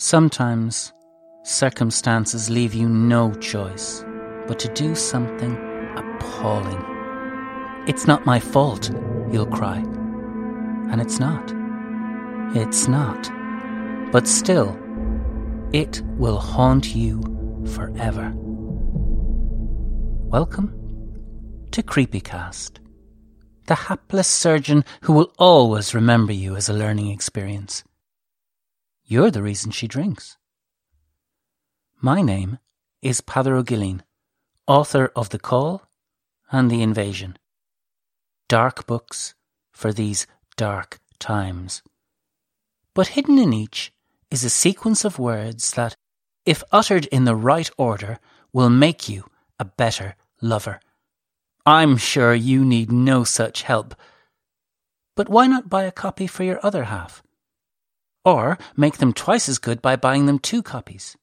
Sometimes circumstances leave you no choice but to do something appalling. It's not my fault, you'll cry. And it's not. It's not. But still, it will haunt you forever. Welcome to Creepycast, the hapless surgeon who will always remember you as a learning experience. You're the reason she drinks. My name is Peadar Ó author of The Call and The Invasion. Dark books for these dark times. But hidden in each is a sequence of words that, if uttered in the right order, will make you a better lover. I'm sure you need no such help. But why not buy a copy for your other half? Or make them twice as good by buying them two copies.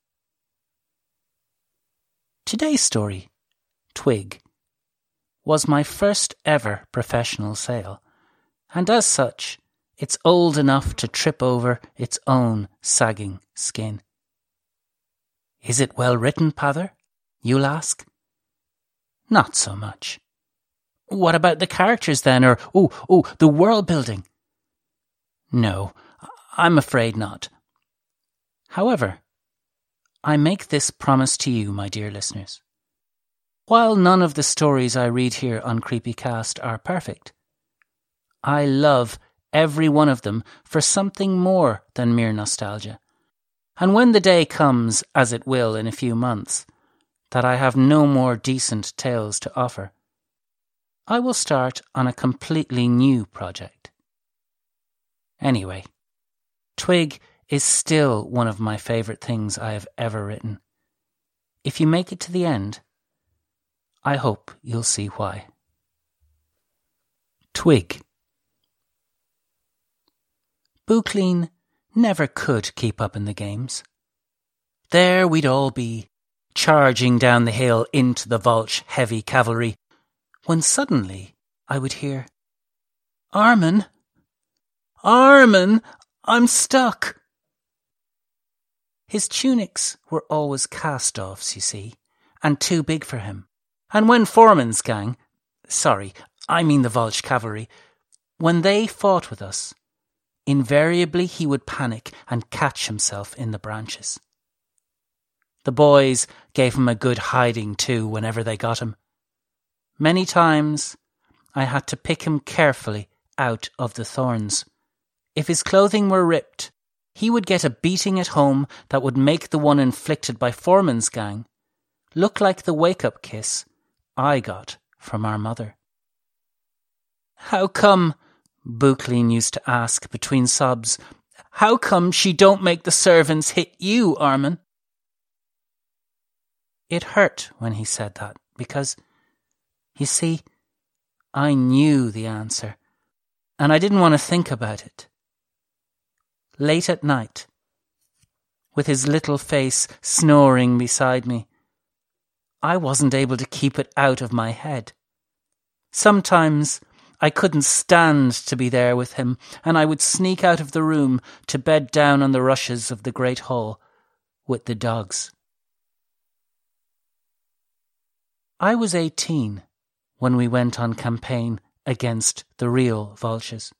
Today's story, Twig, was my first ever professional sale, and as such, it's old enough to trip over its own sagging skin. Is it well written, Peadar? You'll ask. Not so much. What about the characters then, or, oh, oh, the world building? No, I'm afraid not. However, I make this promise to you, my dear listeners. While none of the stories I read here on Creepycast are perfect, I love every one of them for something more than mere nostalgia. And when the day comes, as it will in a few months, that I have no more decent tales to offer, I will start on a completely new project. Anyway, Twig is still one of my favourite things I have ever written. If you make it to the end, I hope you'll see why. Twig. Buchlin never could keep up in the games. There we'd all be, charging down the hill into the Volch heavy cavalry, when suddenly I would hear, Armen! Armen! I'm stuck. His tunics were always cast offs, you see, and too big for him. And when Foreman's gang, sorry, I mean the Volch cavalry, when they fought with us, invariably he would panic and catch himself in the branches. The boys gave him a good hiding too whenever they got him. Many times I had to pick him carefully out of the thorns if his clothing were ripped, he would get a beating at home that would make the one inflicted by Foreman's gang look like the wake up kiss I got from our mother. How come, Buchlin used to ask between sobs, how come she don't make the servants hit you, Armen? It hurt when he said that because, you see, I knew the answer and I didn't want to think about it late at night, with his little face snoring beside me. I wasn't able to keep it out of my head. Sometimes I couldn't stand to be there with him, and I would sneak out of the room to bed down on the rushes of the great hall with the dogs. I was eighteen when we went on campaign against the real Volches.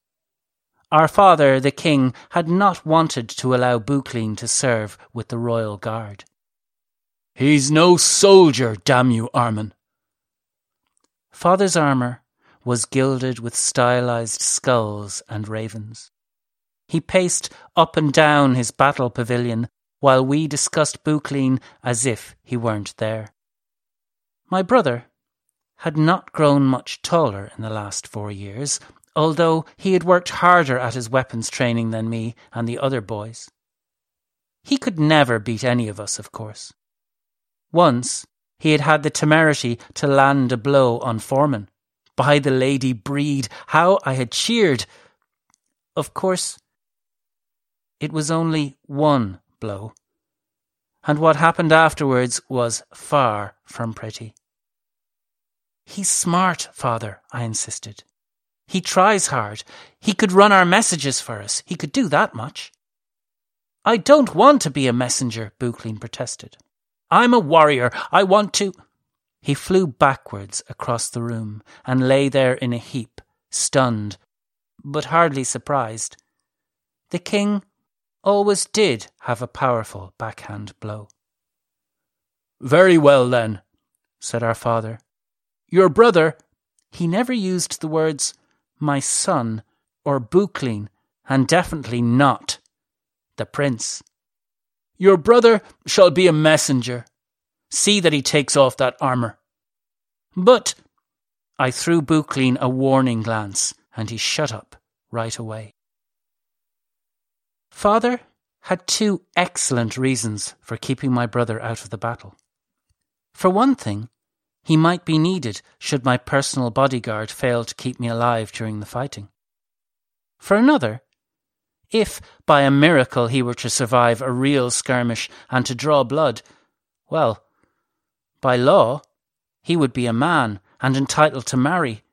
Our father, the king, had not wanted to allow Buchlin to serve with the royal guard. He's no soldier, damn you, Armin. Father's armour was gilded with stylized skulls and ravens. He paced up and down his battle pavilion while we discussed Buchlin as if he weren't there. My brother had not grown much taller in the last four years, although he had worked harder at his weapons training than me and the other boys. He could never beat any of us, of course. Once he had had the temerity to land a blow on Foreman. By the Lady Breed, how I had cheered! Of course, it was only one blow, and what happened afterwards was far from pretty. He's smart, father, I insisted. He tries hard. He could run our messages for us. He could do that much. I don't want to be a messenger, Buchlin protested. I'm a warrior. I want to. He flew backwards across the room and lay there in a heap, stunned, but hardly surprised. The king always did have a powerful backhand blow. Very well, then, said our father. Your brother. He never used the words my son or Buchlin, and definitely not the prince. Your brother shall be a messenger. See that he takes off that armour. But I threw Buchlin a warning glance, and he shut up right away. Father had two excellent reasons for keeping my brother out of the battle. For one thing, he might be needed should my personal bodyguard fail to keep me alive during the fighting. For another, if by a miracle he were to survive a real skirmish and to draw blood, well, by law, he would be a man and entitled to marry,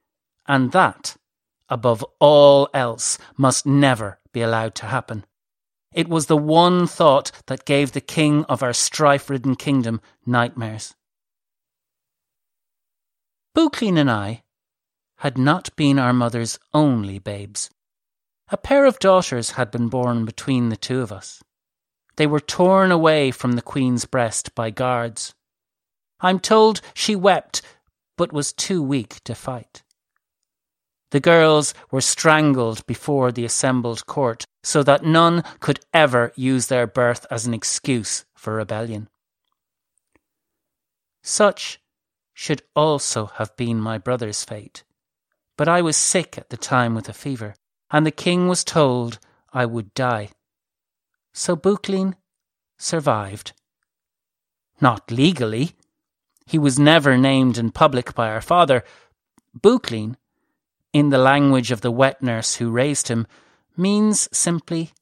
and that, above all else, must never be allowed to happen. It was the one thought that gave the king of our strife ridden kingdom nightmares. Buchlin and I had not been our mother's only babes. A pair of daughters had been born between the two of us. They were torn away from the Queen's breast by guards. I'm told she wept, but was too weak to fight. The girls were strangled before the assembled court so that none could ever use their birth as an excuse for rebellion. Such should also have been my brother's fate, but I was sick at the time with a fever, and the king was told I would die. So Buchlin survived. Not legally, he was never named in public by our father. Buchlin, in the language of the wet nurse who raised him, means simply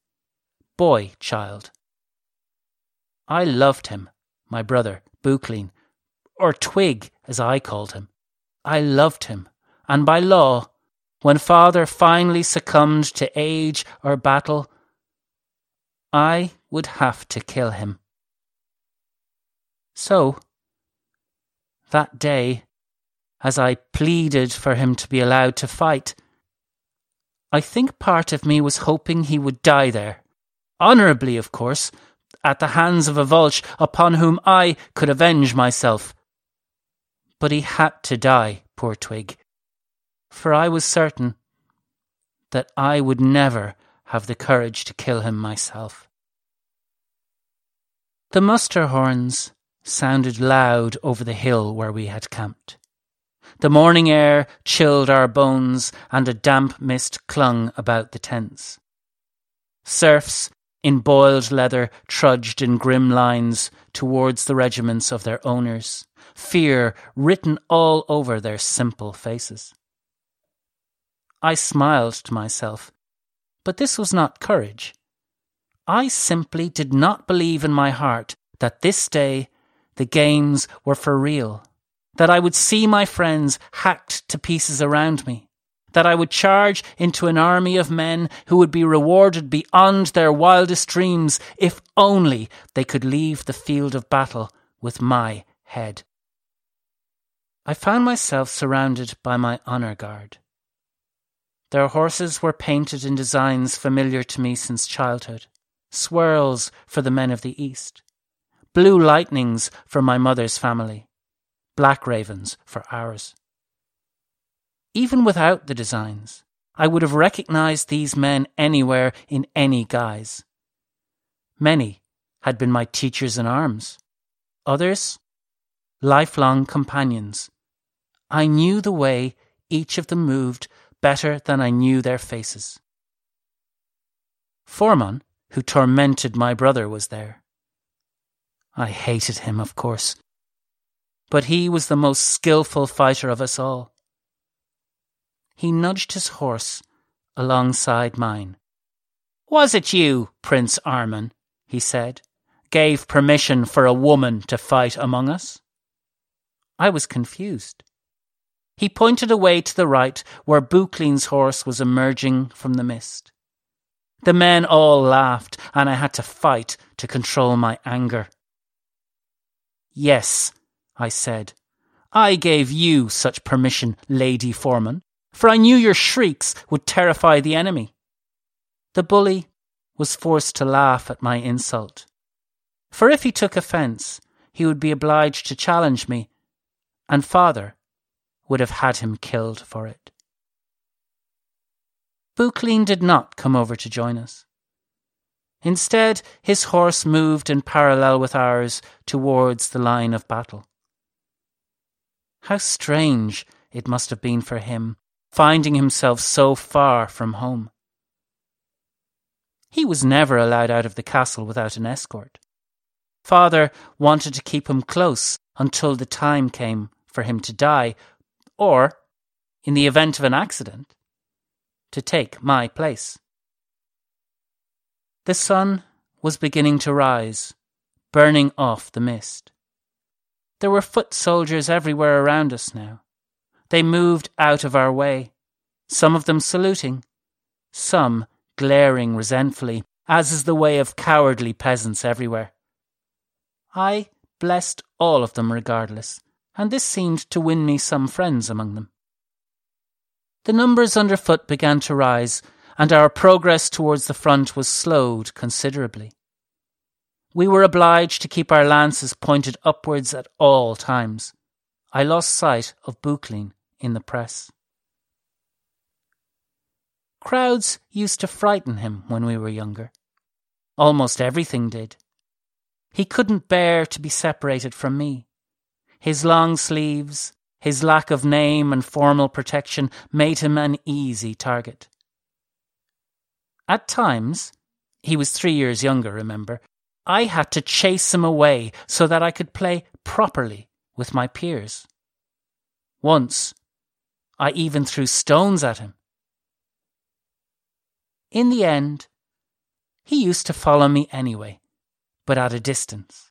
boy child. I loved him, my brother, Buchlin, or Twig, as I called him. I loved him, and by law, when father finally succumbed to age or battle, I would have to kill him. So, that day, as I pleaded for him to be allowed to fight, I think part of me was hoping he would die there. Honourably, of course, at the hands of a Volch upon whom I could avenge myself. But he had to die, poor twig, for I was certain that I would never have the courage to kill him myself. The muster horns sounded loud over the hill where we had camped. The morning air chilled our bones, and a damp mist clung about the tents. Serfs in boiled leather trudged in grim lines towards the regiments of their owners, fear written all over their simple faces. I smiled to myself, but this was not courage. I simply did not believe in my heart that this day the games were for real, that I would see my friends hacked to pieces around me, that I would charge into an army of men who would be rewarded beyond their wildest dreams if only they could leave the field of battle with my head. I found myself surrounded by my honour guard. Their horses were painted in designs familiar to me since childhood, swirls for the men of the East, blue lightnings for my mother's family, black ravens for ours. Even without the designs, I would have recognized these men anywhere in any guise. Many had been my teachers in arms, others, lifelong companions. I knew the way each of them moved better than I knew their faces. Foreman, who tormented my brother, was there. I hated him, of course. But he was the most skilful fighter of us all. He nudged his horse alongside mine. Was it you, Prince Arman, he said, gave permission for a woman to fight among us? I was confused. He pointed away to the right, where Buchlin's horse was emerging from the mist. The men all laughed, and I had to fight to control my anger. Yes, I said, I gave you such permission, Lady Foreman, for I knew your shrieks would terrify the enemy. The bully was forced to laugh at my insult. For if he took offence, he would be obliged to challenge me, and father would have had him killed for it. Buchlin did not come over to join us. Instead, his horse moved in parallel with ours towards the line of battle. How strange it must have been for him, finding himself so far from home. He was never allowed out of the castle without an escort. Father wanted to keep him close until the time came for him to die, or, in the event of an accident, to take my place. The sun was beginning to rise, burning off the mist. There were foot soldiers everywhere around us now. They moved out of our way, some of them saluting, some glaring resentfully, as is the way of cowardly peasants everywhere. I blessed all of them regardless, and this seemed to win me some friends among them. The numbers underfoot began to rise, and our progress towards the front was slowed considerably. We were obliged to keep our lances pointed upwards at all times. I lost sight of Buchlin in the press. Crowds used to frighten him when we were younger. Almost everything did. He couldn't bear to be separated from me. His long sleeves, his lack of name and formal protection made him an easy target. At times, he was three years younger, remember, I had to chase him away so that I could play properly with my peers. Once, I even threw stones at him. In the end, he used to follow me anyway, but at a distance.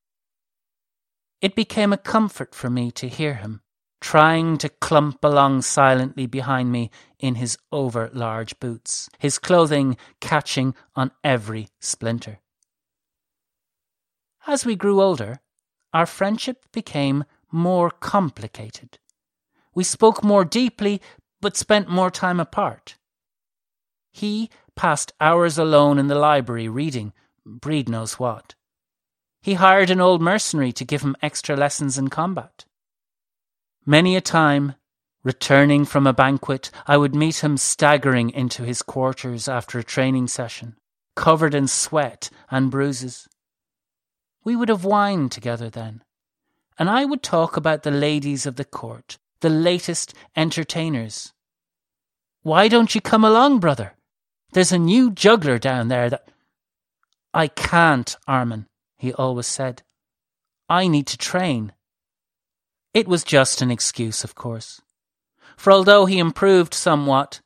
It became a comfort for me to hear him trying to clump along silently behind me in his over large boots, his clothing catching on every splinter. As we grew older, our friendship became more complicated. We spoke more deeply, but spent more time apart. He passed hours alone in the library reading, Breed knows what. He hired an old mercenary to give him extra lessons in combat. Many a time, returning from a banquet, I would meet him staggering into his quarters after a training session, covered in sweat and bruises. We would have wine together then, and I would talk about the ladies of the court, the latest entertainers. Why don't you come along, brother? There's a new juggler down there that. I can't, Armin, he always said. I need to train. It was just an excuse, of course. For although he improved somewhat,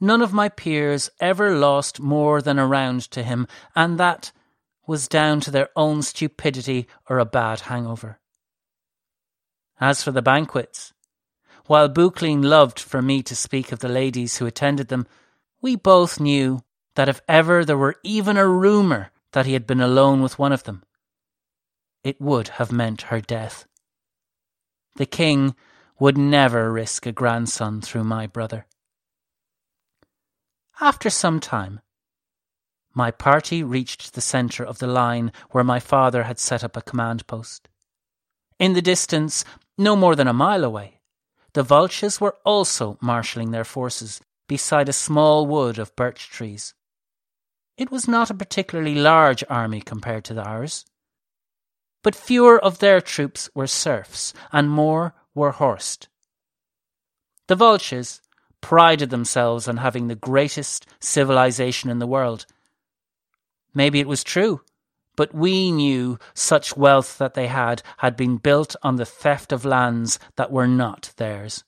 none of my peers ever lost more than a round to him, and that was down to their own stupidity or a bad hangover. As for the banquets, while Buchlin loved for me to speak of the ladies who attended them, we both knew that if ever there were even a rumour that he had been alone with one of them, it would have meant her death. The king would never risk a grandson through my brother. After some time, my party reached the centre of the line where my father had set up a command post. In the distance, no more than a mile away, the Volches were also marshalling their forces beside a small wood of birch trees. It was not a particularly large army compared to ours, but fewer of their troops were serfs, and more were horsed. The Volches prided themselves on having the greatest civilization in the world. Maybe it was true, but we knew such wealth that they had had been built on the theft of lands that were not theirs.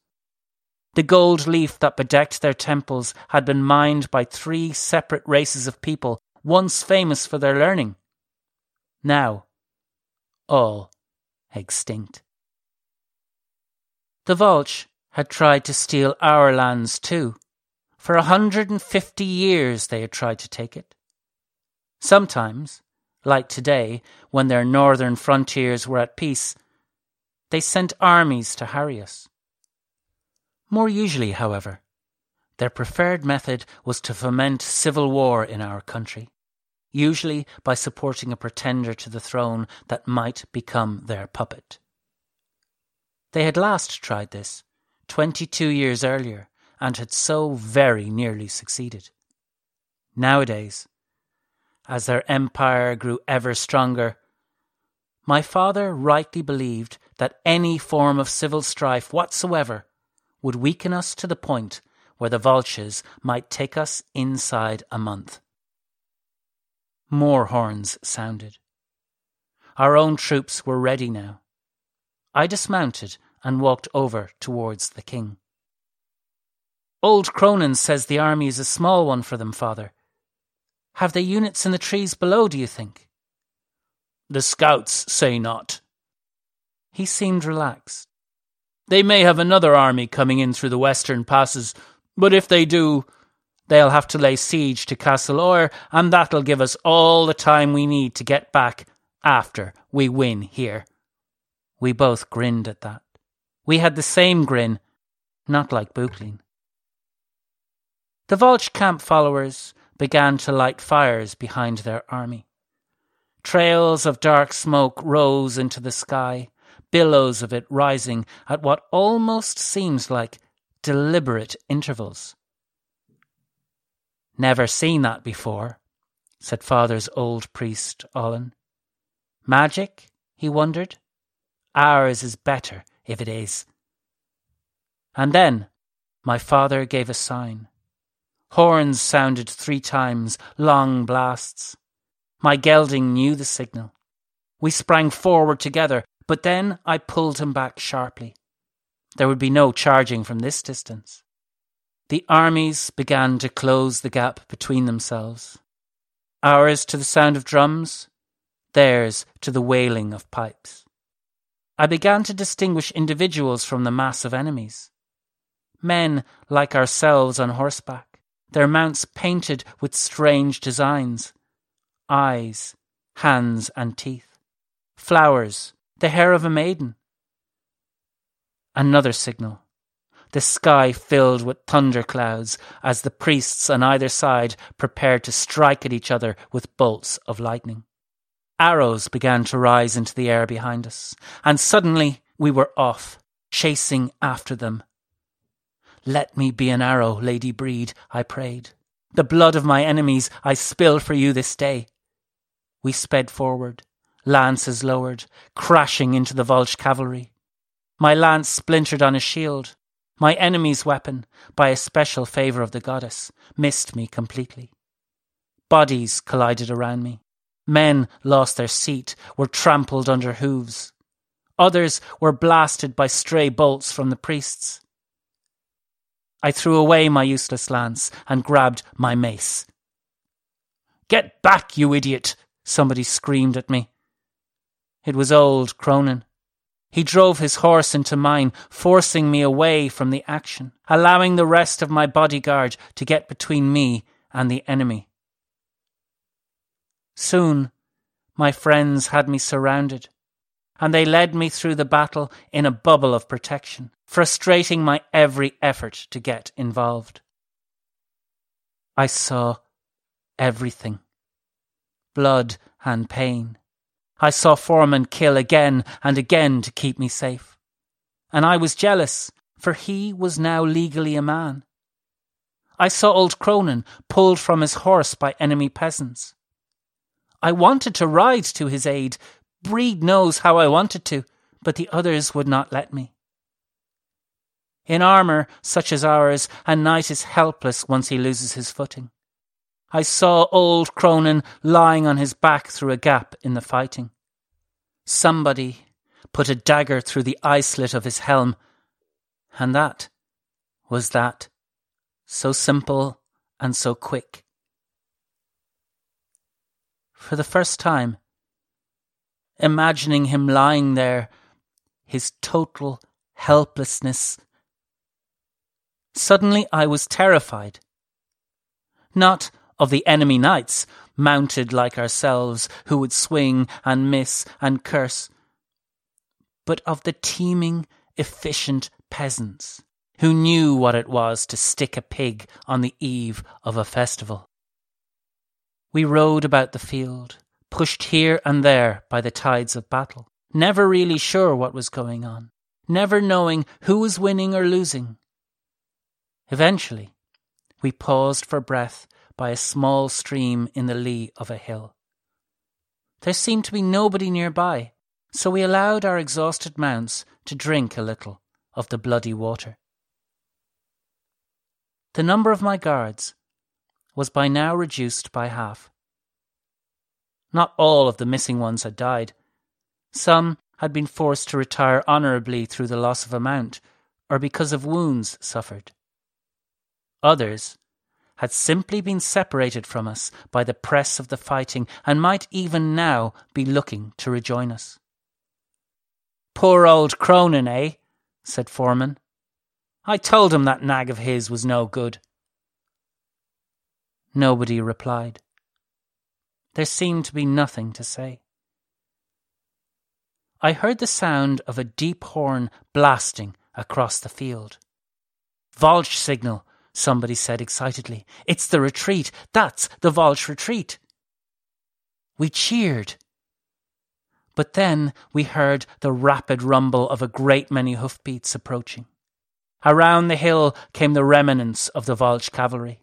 The gold leaf that bedecked their temples had been mined by three separate races of people, once famous for their learning. Now, all extinct. The Volches had tried to steal our lands too. For a hundred and fifty years they had tried to take it. Sometimes, like today, when their northern frontiers were at peace, they sent armies to harry us. More usually, however, their preferred method was to foment civil war in our country, usually by supporting a pretender to the throne that might become their puppet. They had last tried this, twenty two years earlier, and had so very nearly succeeded. Nowadays, as their empire grew ever stronger, my father rightly believed that any form of civil strife whatsoever would weaken us to the point where the vultures might take us inside a month. More horns sounded. Our own troops were ready now. I dismounted and walked over towards the king. Old Cronin says the army is a small one for them, father. Have they units in the trees below, do you think? The scouts say not. He seemed relaxed. They may have another army coming in through the western passes, but if they do, they'll have to lay siege to Castle Oyer, and that'll give us all the time we need to get back after we win here. We both grinned at that. We had the same grin, not like Buchlin. The Volch camp followers began to light fires behind their army. Trails of dark smoke rose into the sky, billows of it rising at what almost seems like deliberate intervals. Never seen that before, said father's old priest, Olin. Magic? he wondered. Ours is better, if it is. And then my father gave a sign. Horns sounded three times, long blasts. My gelding knew the signal. We sprang forward together, but then I pulled him back sharply. There would be no charging from this distance. The armies began to close the gap between themselves. Ours to the sound of drums, theirs to the wailing of pipes. I began to distinguish individuals from the mass of enemies. Men like ourselves on horseback, their mounts painted with strange designs eyes, hands, and teeth, flowers, the hair of a maiden. Another signal. The sky filled with thunderclouds as the priests on either side prepared to strike at each other with bolts of lightning. Arrows began to rise into the air behind us, and suddenly we were off, chasing after them let me be an arrow, Lady Breed, I prayed. The blood of my enemies I spill for you this day. We sped forward, lances lowered, crashing into the Volch cavalry. My lance splintered on a shield. My enemy's weapon, by a special favour of the goddess, missed me completely. Bodies collided around me. Men lost their seat, were trampled under hooves. Others were blasted by stray bolts from the priests. I threw away my useless lance and grabbed my mace. Get back, you idiot! Somebody screamed at me. It was old Cronin. He drove his horse into mine, forcing me away from the action, allowing the rest of my bodyguard to get between me and the enemy. Soon, my friends had me surrounded, and they led me through the battle in a bubble of protection, frustrating my every effort to get involved. I saw everything blood and pain. I saw Foreman kill again and again to keep me safe. And I was jealous, for he was now legally a man. I saw old Cronin pulled from his horse by enemy peasants. I wanted to ride to his aid. Breed knows how I wanted to, but the others would not let me. In armour such as ours, a knight is helpless once he loses his footing. I saw old Cronin lying on his back through a gap in the fighting. Somebody put a dagger through the eye slit of his helm, and that was that. So simple and so quick. For the first time, imagining him lying there, his total helplessness Suddenly I was terrified. Not of the enemy knights, mounted like ourselves, who would swing and miss and curse, but of the teeming, efficient peasants who knew what it was to stick a pig on the eve of a festival. We rode about the field, pushed here and there by the tides of battle, never really sure what was going on, never knowing who was winning or losing. Eventually, we paused for breath by a small stream in the lee of a hill. There seemed to be nobody nearby, so we allowed our exhausted mounts to drink a little of the bloody water. The number of my guards was by now reduced by half. Not all of the missing ones had died. Some had been forced to retire honourably through the loss of a mount, or because of wounds suffered. Others had simply been separated from us by the press of the fighting and might even now be looking to rejoin us. Poor old Cronin, eh? said Foreman. I told him that nag of his was no good. Nobody replied. There seemed to be nothing to say. I heard the sound of a deep horn blasting across the field. Volch signal, somebody said excitedly. It's the retreat. That's the Volch retreat. We cheered. But then we heard the rapid rumble of a great many hoofbeats approaching. Around the hill came the remnants of the Volch cavalry.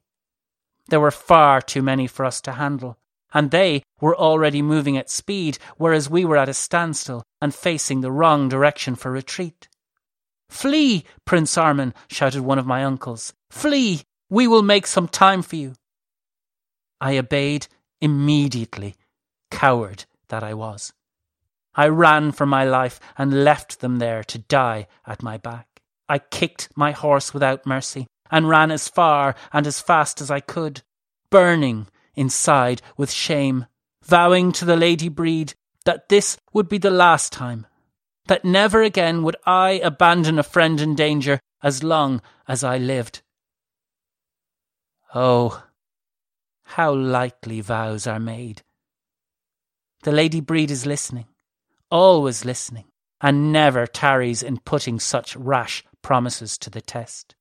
There were far too many for us to handle, and they were already moving at speed, whereas we were at a standstill and facing the wrong direction for retreat. Flee, Prince Armin, shouted one of my uncles. Flee! We will make some time for you. I obeyed immediately, coward that I was. I ran for my life and left them there to die at my back. I kicked my horse without mercy and ran as far and as fast as I could, burning inside with shame, vowing to the Lady Breed that this would be the last time, that never again would I abandon a friend in danger as long as I lived. Oh, how lightly vows are made. The Lady Breed is listening, always listening, and never tarries in putting such rash promises to the test.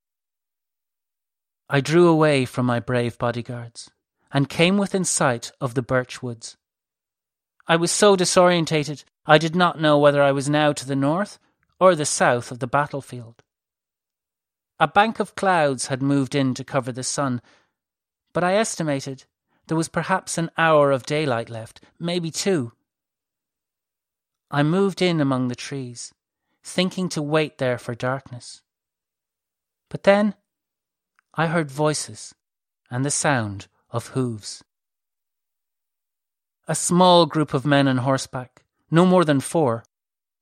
I drew away from my brave bodyguards and came within sight of the birch woods. I was so disorientated I did not know whether I was now to the north or the south of the battlefield. A bank of clouds had moved in to cover the sun, but I estimated there was perhaps an hour of daylight left, maybe two. I moved in among the trees, thinking to wait there for darkness. But then I heard voices and the sound of hooves. A small group of men on horseback, no more than four,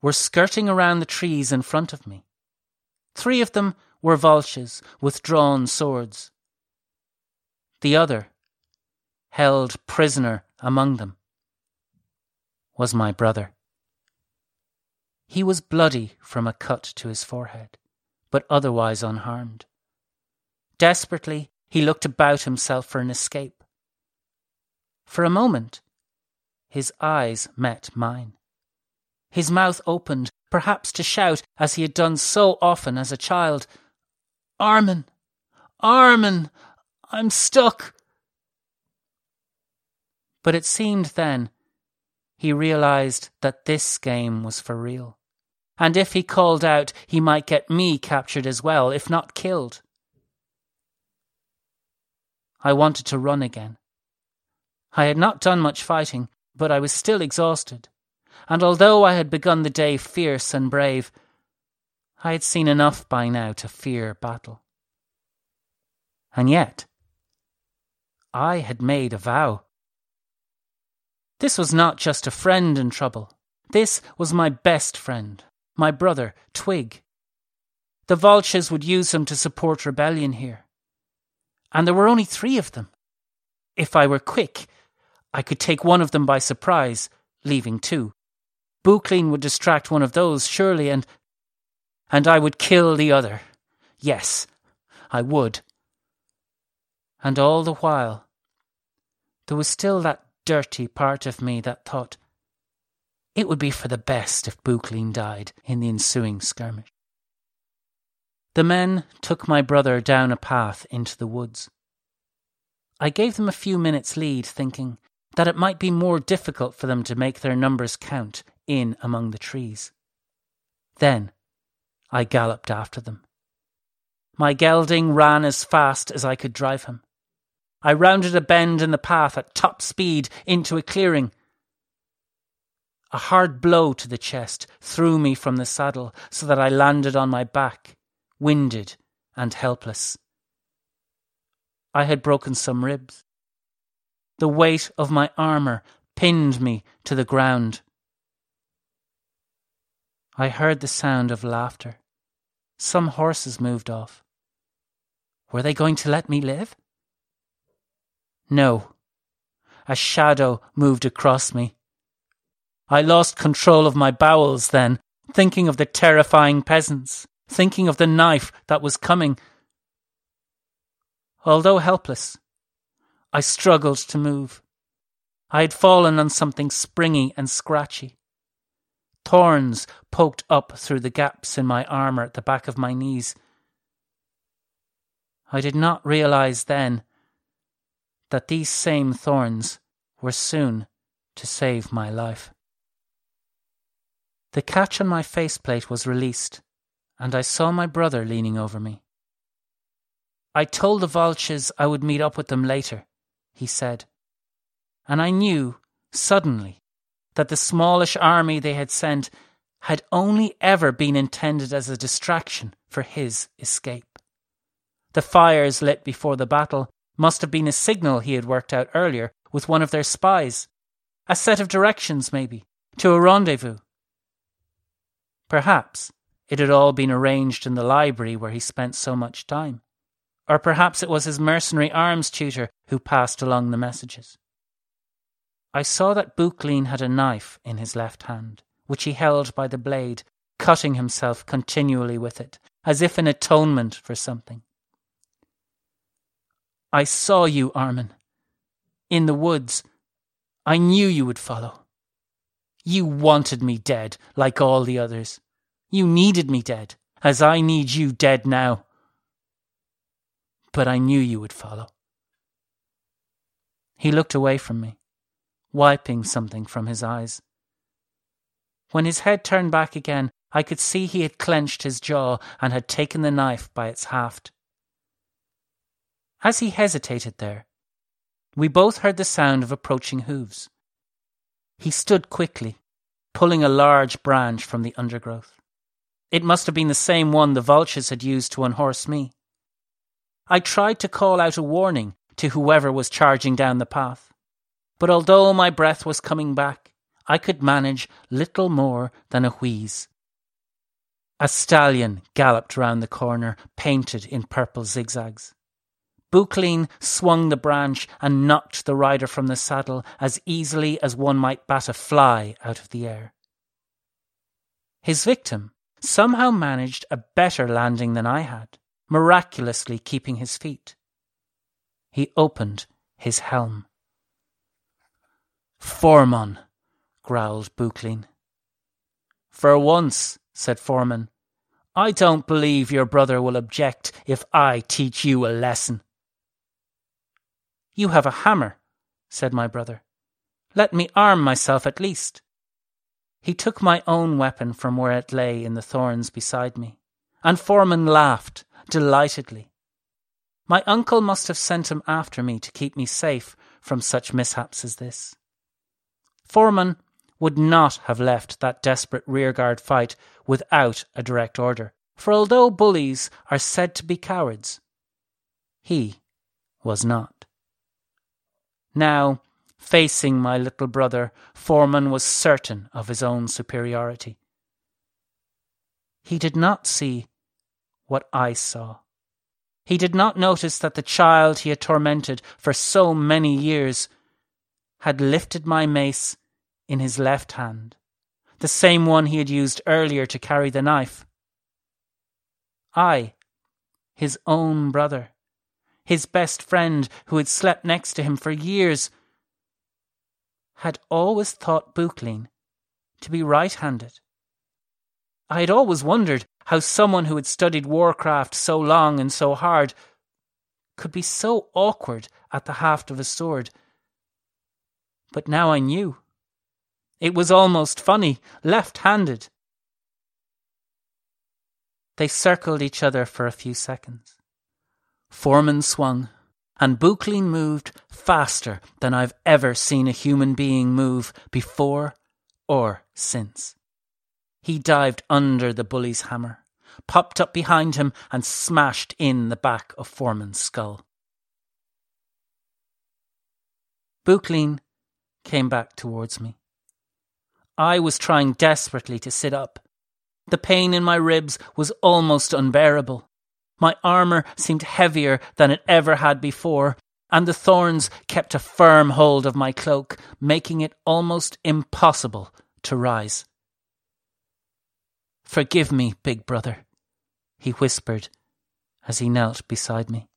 were skirting around the trees in front of me. Three of them were Volches with drawn swords. The other, held prisoner among them, was my brother. He was bloody from a cut to his forehead, but otherwise unharmed. Desperately, he looked about himself for an escape. For a moment, his eyes met mine. His mouth opened, perhaps to shout, as he had done so often as a child, Armin! Armin! I'm stuck! But it seemed then he realized that this game was for real. And if he called out, he might get me captured as well, if not killed. I wanted to run again. I had not done much fighting, but I was still exhausted, and although I had begun the day fierce and brave, I had seen enough by now to fear battle. And yet, I had made a vow. This was not just a friend in trouble. This was my best friend, my brother, Twig. The Volches would use him to support rebellion here. And there were only three of them. If I were quick, I could take one of them by surprise, leaving two. Buchlin would distract one of those, surely, and. and I would kill the other. Yes, I would. And all the while, there was still that dirty part of me that thought it would be for the best if Buchlin died in the ensuing skirmish. The men took my brother down a path into the woods. I gave them a few minutes' lead, thinking that it might be more difficult for them to make their numbers count in among the trees. Then I galloped after them. My gelding ran as fast as I could drive him. I rounded a bend in the path at top speed into a clearing. A hard blow to the chest threw me from the saddle so that I landed on my back, winded and helpless. I had broken some ribs. The weight of my armour pinned me to the ground. I heard the sound of laughter. Some horses moved off. Were they going to let me live? No. A shadow moved across me. I lost control of my bowels then, thinking of the terrifying peasants, thinking of the knife that was coming. Although helpless, I struggled to move. I had fallen on something springy and scratchy. Thorns poked up through the gaps in my armour at the back of my knees. I did not realize then that these same thorns were soon to save my life. The catch on my faceplate was released, and I saw my brother leaning over me. I told the Volches I would meet up with them later, he said, and I knew, suddenly, that the smallish army they had sent had only ever been intended as a distraction for his escape. The fires lit before the battle must have been a signal he had worked out earlier with one of their spies, a set of directions, maybe, to a rendezvous. Perhaps it had all been arranged in the library where he spent so much time. Or perhaps it was his mercenary arms tutor who passed along the messages. I saw that Buchlin had a knife in his left hand, which he held by the blade, cutting himself continually with it, as if in atonement for something. I saw you, Armin. In the woods. I knew you would follow. You wanted me dead, like all the others. You needed me dead, as I need you dead now. But I knew you would follow. He looked away from me wiping something from his eyes. When his head turned back again, I could see he had clenched his jaw and had taken the knife by its haft. As he hesitated there, we both heard the sound of approaching hooves. He stood quickly, pulling a large branch from the undergrowth. It must have been the same one the vultures had used to unhorse me. I tried to call out a warning to whoever was charging down the path. But although my breath was coming back, I could manage little more than a wheeze. A stallion galloped round the corner, painted in purple zigzags. Buchlin swung the branch and knocked the rider from the saddle as easily as one might bat a fly out of the air. His victim somehow managed a better landing than I had, miraculously keeping his feet. He opened his helm. Foreman, growled Buchlin. For once, said Foreman, I don't believe your brother will object if I teach you a lesson. You have a hammer, said my brother. Let me arm myself at least. He took my own weapon from where it lay in the thorns beside me, and Foreman laughed delightedly. My uncle must have sent him after me to keep me safe from such mishaps as this. Foreman would not have left that desperate rearguard fight without a direct order, for although bullies are said to be cowards, he was not. Now, facing my little brother, Foreman was certain of his own superiority. He did not see what I saw. He did not notice that the child he had tormented for so many years had lifted my mace in his left hand, the same one he had used earlier to carry the knife. I, his own brother, his best friend who had slept next to him for years, had always thought Buchlin to be right handed. I had always wondered how someone who had studied warcraft so long and so hard could be so awkward at the haft of a sword. But now I knew. It was almost funny, left handed. They circled each other for a few seconds. Foreman swung, and Buchlin moved faster than I've ever seen a human being move before or since. He dived under the bully's hammer, popped up behind him, and smashed in the back of Foreman's skull. Buchlin came back towards me. I was trying desperately to sit up. The pain in my ribs was almost unbearable. My armour seemed heavier than it ever had before, and the thorns kept a firm hold of my cloak, making it almost impossible to rise. Forgive me, big brother, he whispered as he knelt beside me.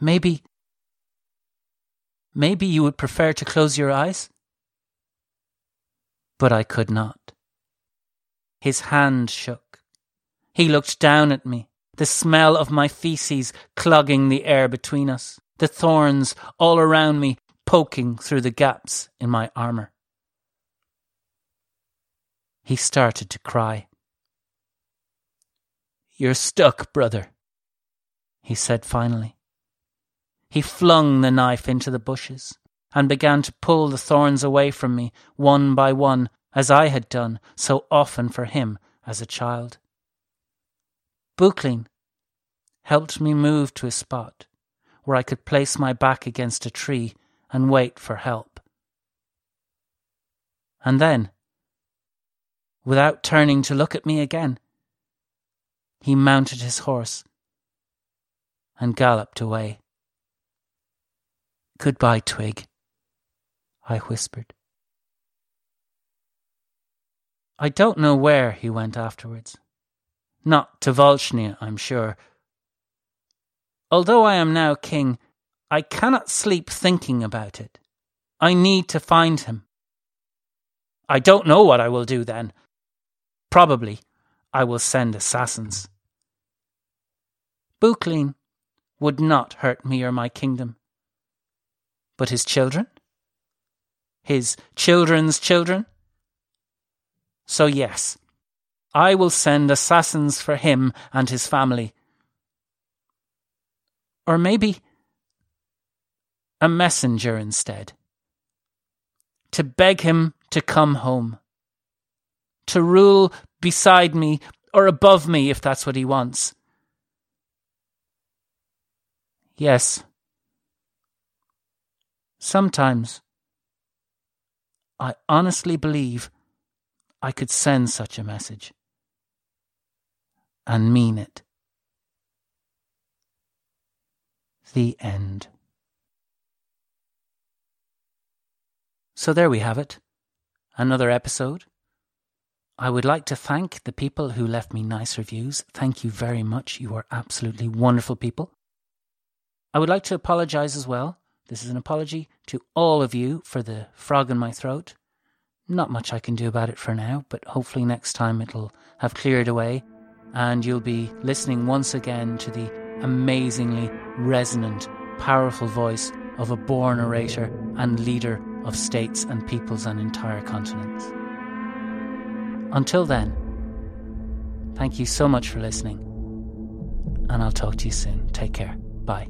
Maybe. Maybe you would prefer to close your eyes? But I could not. His hand shook. He looked down at me, the smell of my feces clogging the air between us, the thorns all around me poking through the gaps in my armour. He started to cry. You're stuck, brother, he said finally. He flung the knife into the bushes and began to pull the thorns away from me one by one, as I had done so often for him as a child. Buchlin helped me move to a spot where I could place my back against a tree and wait for help. And then, without turning to look at me again, he mounted his horse and galloped away. Goodbye, Twig, I whispered. I don't know where he went afterwards. Not to Volchnia, I'm sure. Although I am now king, I cannot sleep thinking about it. I need to find him. I don't know what I will do then. Probably I will send assassins. Buchlin would not hurt me or my kingdom. But his children? His children's children? So, yes, I will send assassins for him and his family. Or maybe a messenger instead. To beg him to come home. To rule beside me or above me if that's what he wants. Yes. Sometimes I honestly believe I could send such a message and mean it. The end. So there we have it. Another episode. I would like to thank the people who left me nice reviews. Thank you very much. You are absolutely wonderful people. I would like to apologise as well. This is an apology to all of you for the frog in my throat. Not much I can do about it for now, but hopefully next time it'll have cleared away and you'll be listening once again to the amazingly resonant, powerful voice of a born orator and leader of states and peoples and entire continents. Until then, thank you so much for listening, and I'll talk to you soon. Take care. Bye.